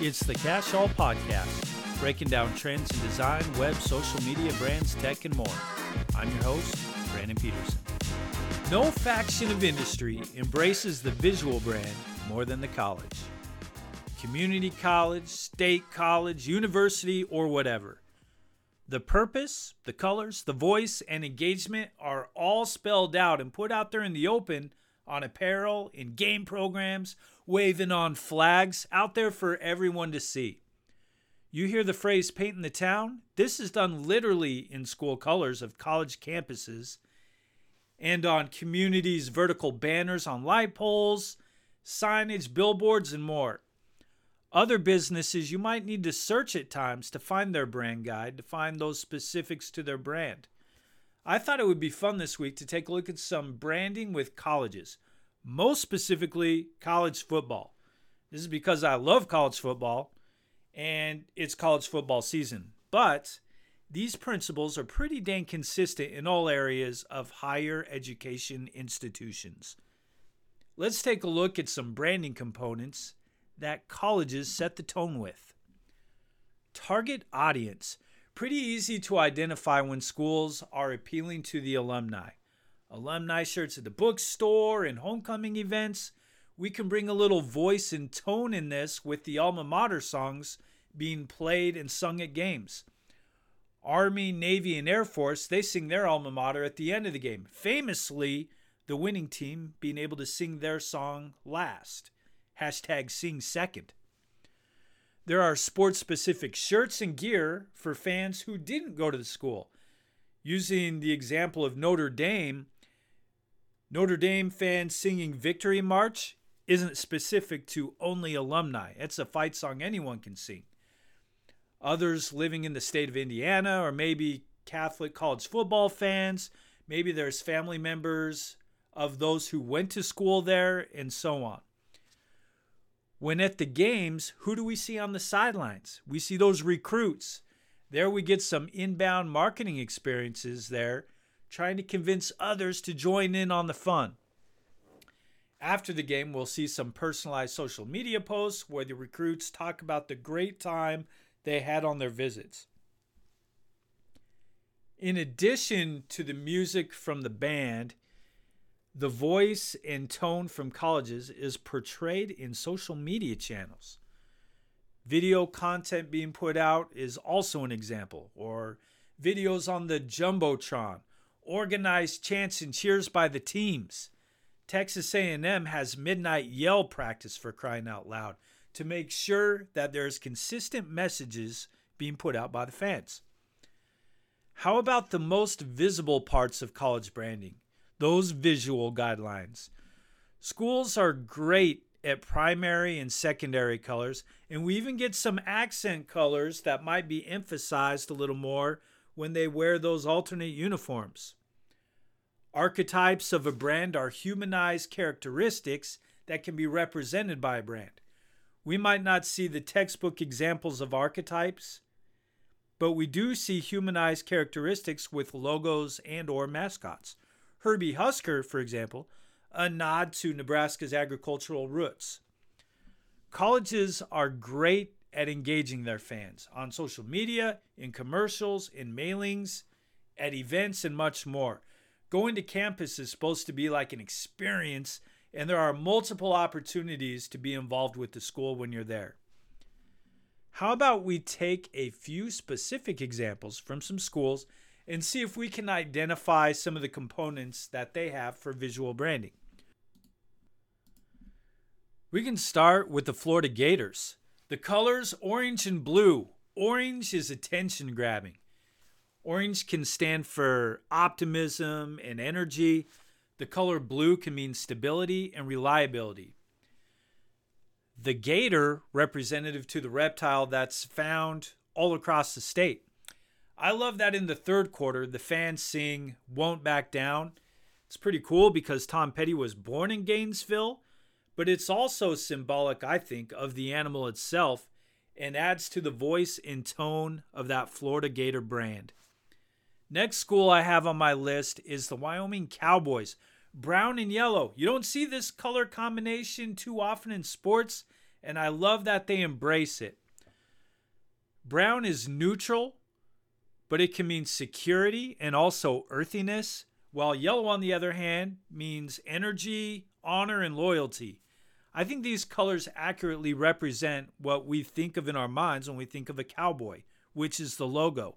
It's the Cash All Podcast, breaking down trends in design, web, social media, brands, tech, and more. I'm your host, Brandon Peterson. No faction of industry embraces the visual brand more than the college. Community college, state college, university, or whatever. The purpose, the colors, the voice, and engagement are all spelled out and put out there in the open on apparel, in game programs, waving on flags out there for everyone to see. You hear the phrase painting the town? This is done literally in school colors of college campuses and on communities' vertical banners on light poles, signage, billboards, and more. Other businesses, you might need to search at times to find their brand guide, to find those specifics to their brand. I thought it would be fun this week to take a look at some branding with colleges, most specifically college football. This is because I love college football and it's college football season. But these principles are pretty dang consistent in all areas of higher education institutions. Let's take a look at some branding components that colleges set the tone with. Target audience pretty easy to identify when schools are appealing to the alumni. Alumni shirts at the bookstore and homecoming events. We can bring a little voice and tone in this with the alma mater songs being played and sung at games. Army, Navy, and Air Force, they sing their alma mater at the end of the game. Famously, the winning team being able to sing their song last. Hashtag sing second. There are sports specific shirts and gear for fans who didn't go to the school. Using the example of Notre Dame, Notre Dame fans singing Victory March isn't specific to only alumni. It's a fight song anyone can sing. Others living in the state of Indiana, or maybe Catholic college football fans, maybe there's family members of those who went to school there, and so on. When at the games, who do we see on the sidelines? We see those recruits. There we get some inbound marketing experiences there, trying to convince others to join in on the fun. After the game, we'll see some personalized social media posts where the recruits talk about the great time they had on their visits. In addition to the music from the band, the voice and tone from colleges is portrayed in social media channels. Video content being put out is also an example, or videos on the Jumbotron, organized chants and cheers by the teams. Texas A&M has midnight yell practice for crying out loud to make sure that there's consistent messages being put out by the fans. How about the most visible parts of college branding? Those visual guidelines. Schools are great at primary and secondary colors, and we even get some accent colors that might be emphasized a little more when they wear those alternate uniforms. Archetypes of a brand are humanized characteristics that can be represented by a brand. We might not see the textbook examples of archetypes, but we do see humanized characteristics with logos and or mascots. Herbie Husker, for example, a nod to Nebraska's agricultural roots. Colleges are great at engaging their fans on social media, in commercials, in mailings, at events, and much more. Going to campus is supposed to be like an experience, and there are multiple opportunities to be involved with the school when you're there. How about we take a few specific examples from some schools and see if we can identify some of the components that they have for visual branding. We can start with the Florida Gators. The colors orange and blue. Orange is attention grabbing. Orange can stand for optimism and energy. The color blue can mean stability and reliability. The gator, representative to the reptile that's found all across the state. I love that in the third quarter, the fans sing Won't Back Down. It's pretty cool because Tom Petty was born in Gainesville, but it's also symbolic, I think, of the animal itself and adds to the voice and tone of that Florida Gator brand. Next school I have on my list is the Wyoming Cowboys. Brown and yellow. You don't see this color combination too often in sports, and I love that they embrace it. Brown is neutral, but it can mean security and also earthiness, while yellow, on the other hand, means energy, honor, and loyalty. I think these colors accurately represent what we think of in our minds when we think of a cowboy, which is the logo.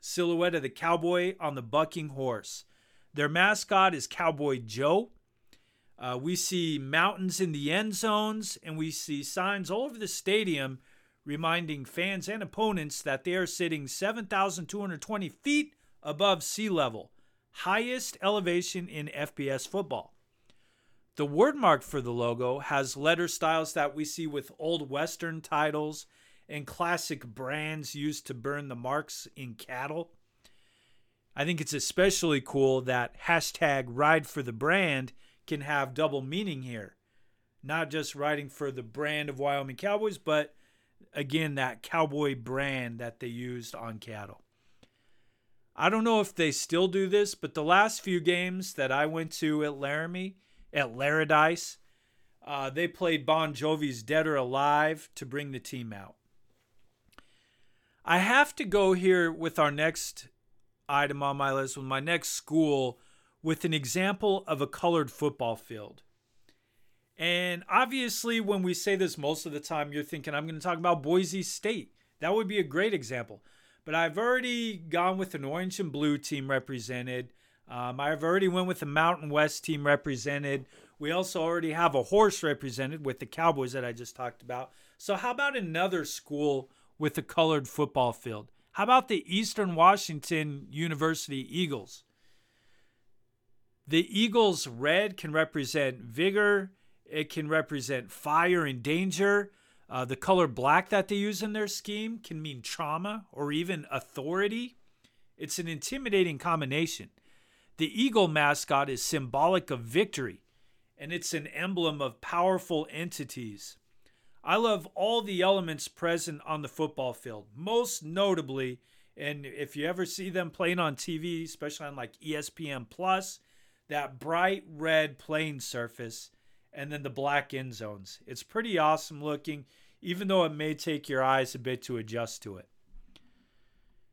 Silhouette of the cowboy on the bucking horse. Their mascot is Cowboy Joe. Uh, we see mountains in the end zones, and we see signs all over the stadium reminding fans and opponents that they are sitting 7,220 feet above sea level, highest elevation in FBS football. The word mark for the logo has letter styles that we see with old Western titles and classic brands used to burn the marks in cattle. I think it's especially cool that hashtag ride for the brand can have double meaning here. Not just riding for the brand of Wyoming Cowboys, but again, that cowboy brand that they used on cattle. I don't know if they still do this, but the last few games that I went to at Laramie, at Laradice, uh, they played Bon Jovi's Dead or Alive to bring the team out. I have to go here with our next item on my list, with my next school, with an example of a colored football field. And obviously, when we say this most of the time, you're thinking, I'm going to talk about Boise State. That would be a great example. But I've already gone with an orange and blue team represented. Um, I've already went with the Mountain West team represented. We also already have a horse represented with the Cowboys that I just talked about. So how about another school with a colored football field? How about the Eastern Washington University Eagles? The Eagles red can represent vigor, it can represent fire and danger. Uh, the color black that they use in their scheme can mean trauma or even authority. It's an intimidating combination. The eagle mascot is symbolic of victory, and it's an emblem of powerful entities. I love all the elements present on the football field, most notably, and if you ever see them playing on TV, especially on like ESPN Plus, that bright red playing surface and then the black end zones. It's pretty awesome looking, even though it may take your eyes a bit to adjust to it.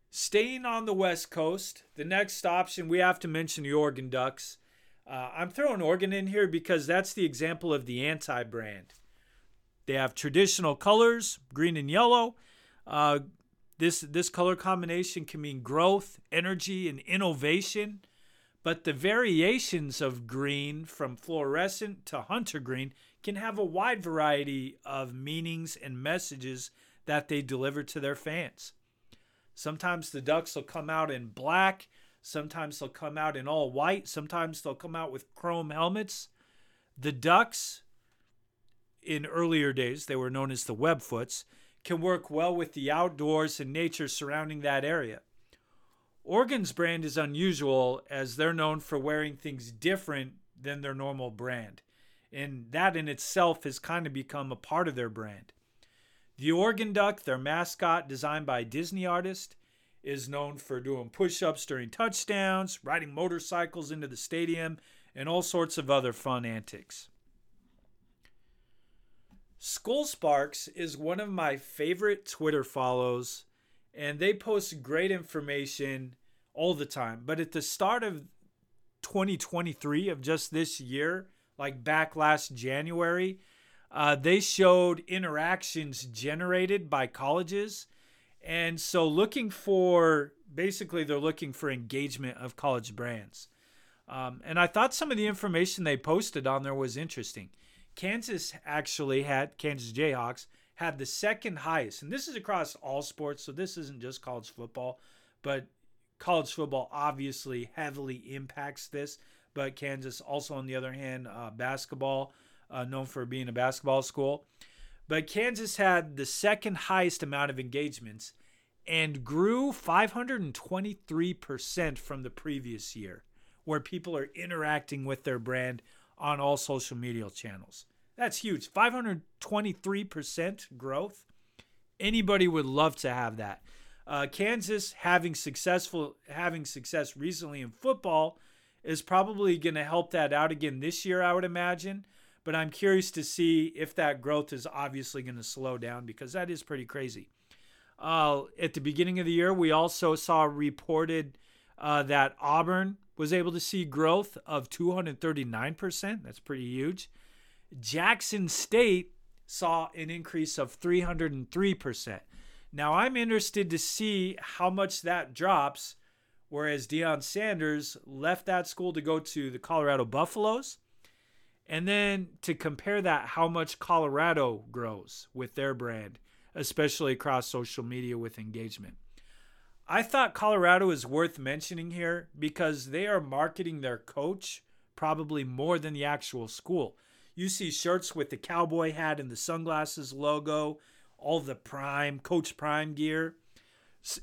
Staying on the West Coast, the next option we have to mention the Oregon Ducks. Uh, I'm throwing Oregon in here because that's the example of the anti brand. They have traditional colors, green and yellow. Uh, this this color combination can mean growth, energy, and innovation. But the variations of green from fluorescent to hunter green can have a wide variety of meanings and messages that they deliver to their fans. Sometimes the ducks will come out in black, sometimes they'll come out in all white, sometimes they'll come out with chrome helmets. The ducks, in earlier days, they were known as the webfoots, can work well with the outdoors and nature surrounding that area. Oregon's brand is unusual as they're known for wearing things different than their normal brand. And that in itself has kind of become a part of their brand. The Oregon Duck, their mascot designed by Disney artist, is known for doing push ups during touchdowns, riding motorcycles into the stadium, and all sorts of other fun antics. Skull Sparks is one of my favorite Twitter follows and they post great information all the time. But at the start of 2023 of just this year, like back last January, uh, they showed interactions generated by colleges. And so, looking for basically, they're looking for engagement of college brands. Um, and I thought some of the information they posted on there was interesting. Kansas actually had, Kansas Jayhawks had the second highest, and this is across all sports, so this isn't just college football, but college football obviously heavily impacts this. But Kansas, also on the other hand, uh, basketball, uh, known for being a basketball school. But Kansas had the second highest amount of engagements and grew 523% from the previous year, where people are interacting with their brand on all social media channels. That's huge. 523% growth. Anybody would love to have that. Uh, Kansas having successful having success recently in football is probably going to help that out again this year, I would imagine. but I'm curious to see if that growth is obviously going to slow down because that is pretty crazy. Uh, at the beginning of the year, we also saw reported uh, that Auburn was able to see growth of 239%. That's pretty huge. Jackson State saw an increase of 303%. Now, I'm interested to see how much that drops, whereas Deion Sanders left that school to go to the Colorado Buffaloes. And then to compare that, how much Colorado grows with their brand, especially across social media with engagement. I thought Colorado is worth mentioning here because they are marketing their coach probably more than the actual school. You see shirts with the cowboy hat and the sunglasses logo, all the prime, Coach Prime gear.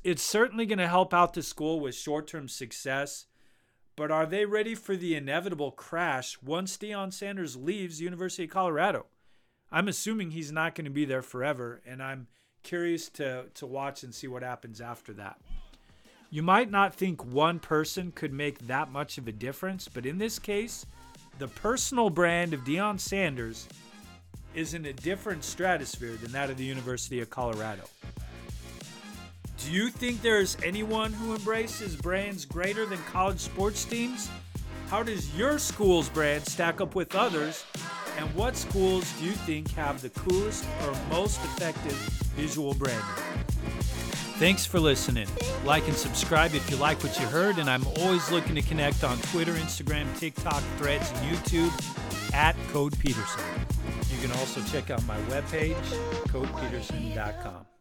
It's certainly going to help out the school with short term success, but are they ready for the inevitable crash once Deion Sanders leaves University of Colorado? I'm assuming he's not going to be there forever, and I'm curious to, to watch and see what happens after that. You might not think one person could make that much of a difference, but in this case, the personal brand of Deion Sanders is in a different stratosphere than that of the University of Colorado. Do you think there is anyone who embraces brands greater than college sports teams? How does your school's brand stack up with others? And what schools do you think have the coolest or most effective visual branding? Thanks for listening. Like and subscribe if you like what you heard, and I'm always looking to connect on Twitter, Instagram, TikTok, Threads, and YouTube at Code Peterson. You can also check out my webpage, codepeterson.com.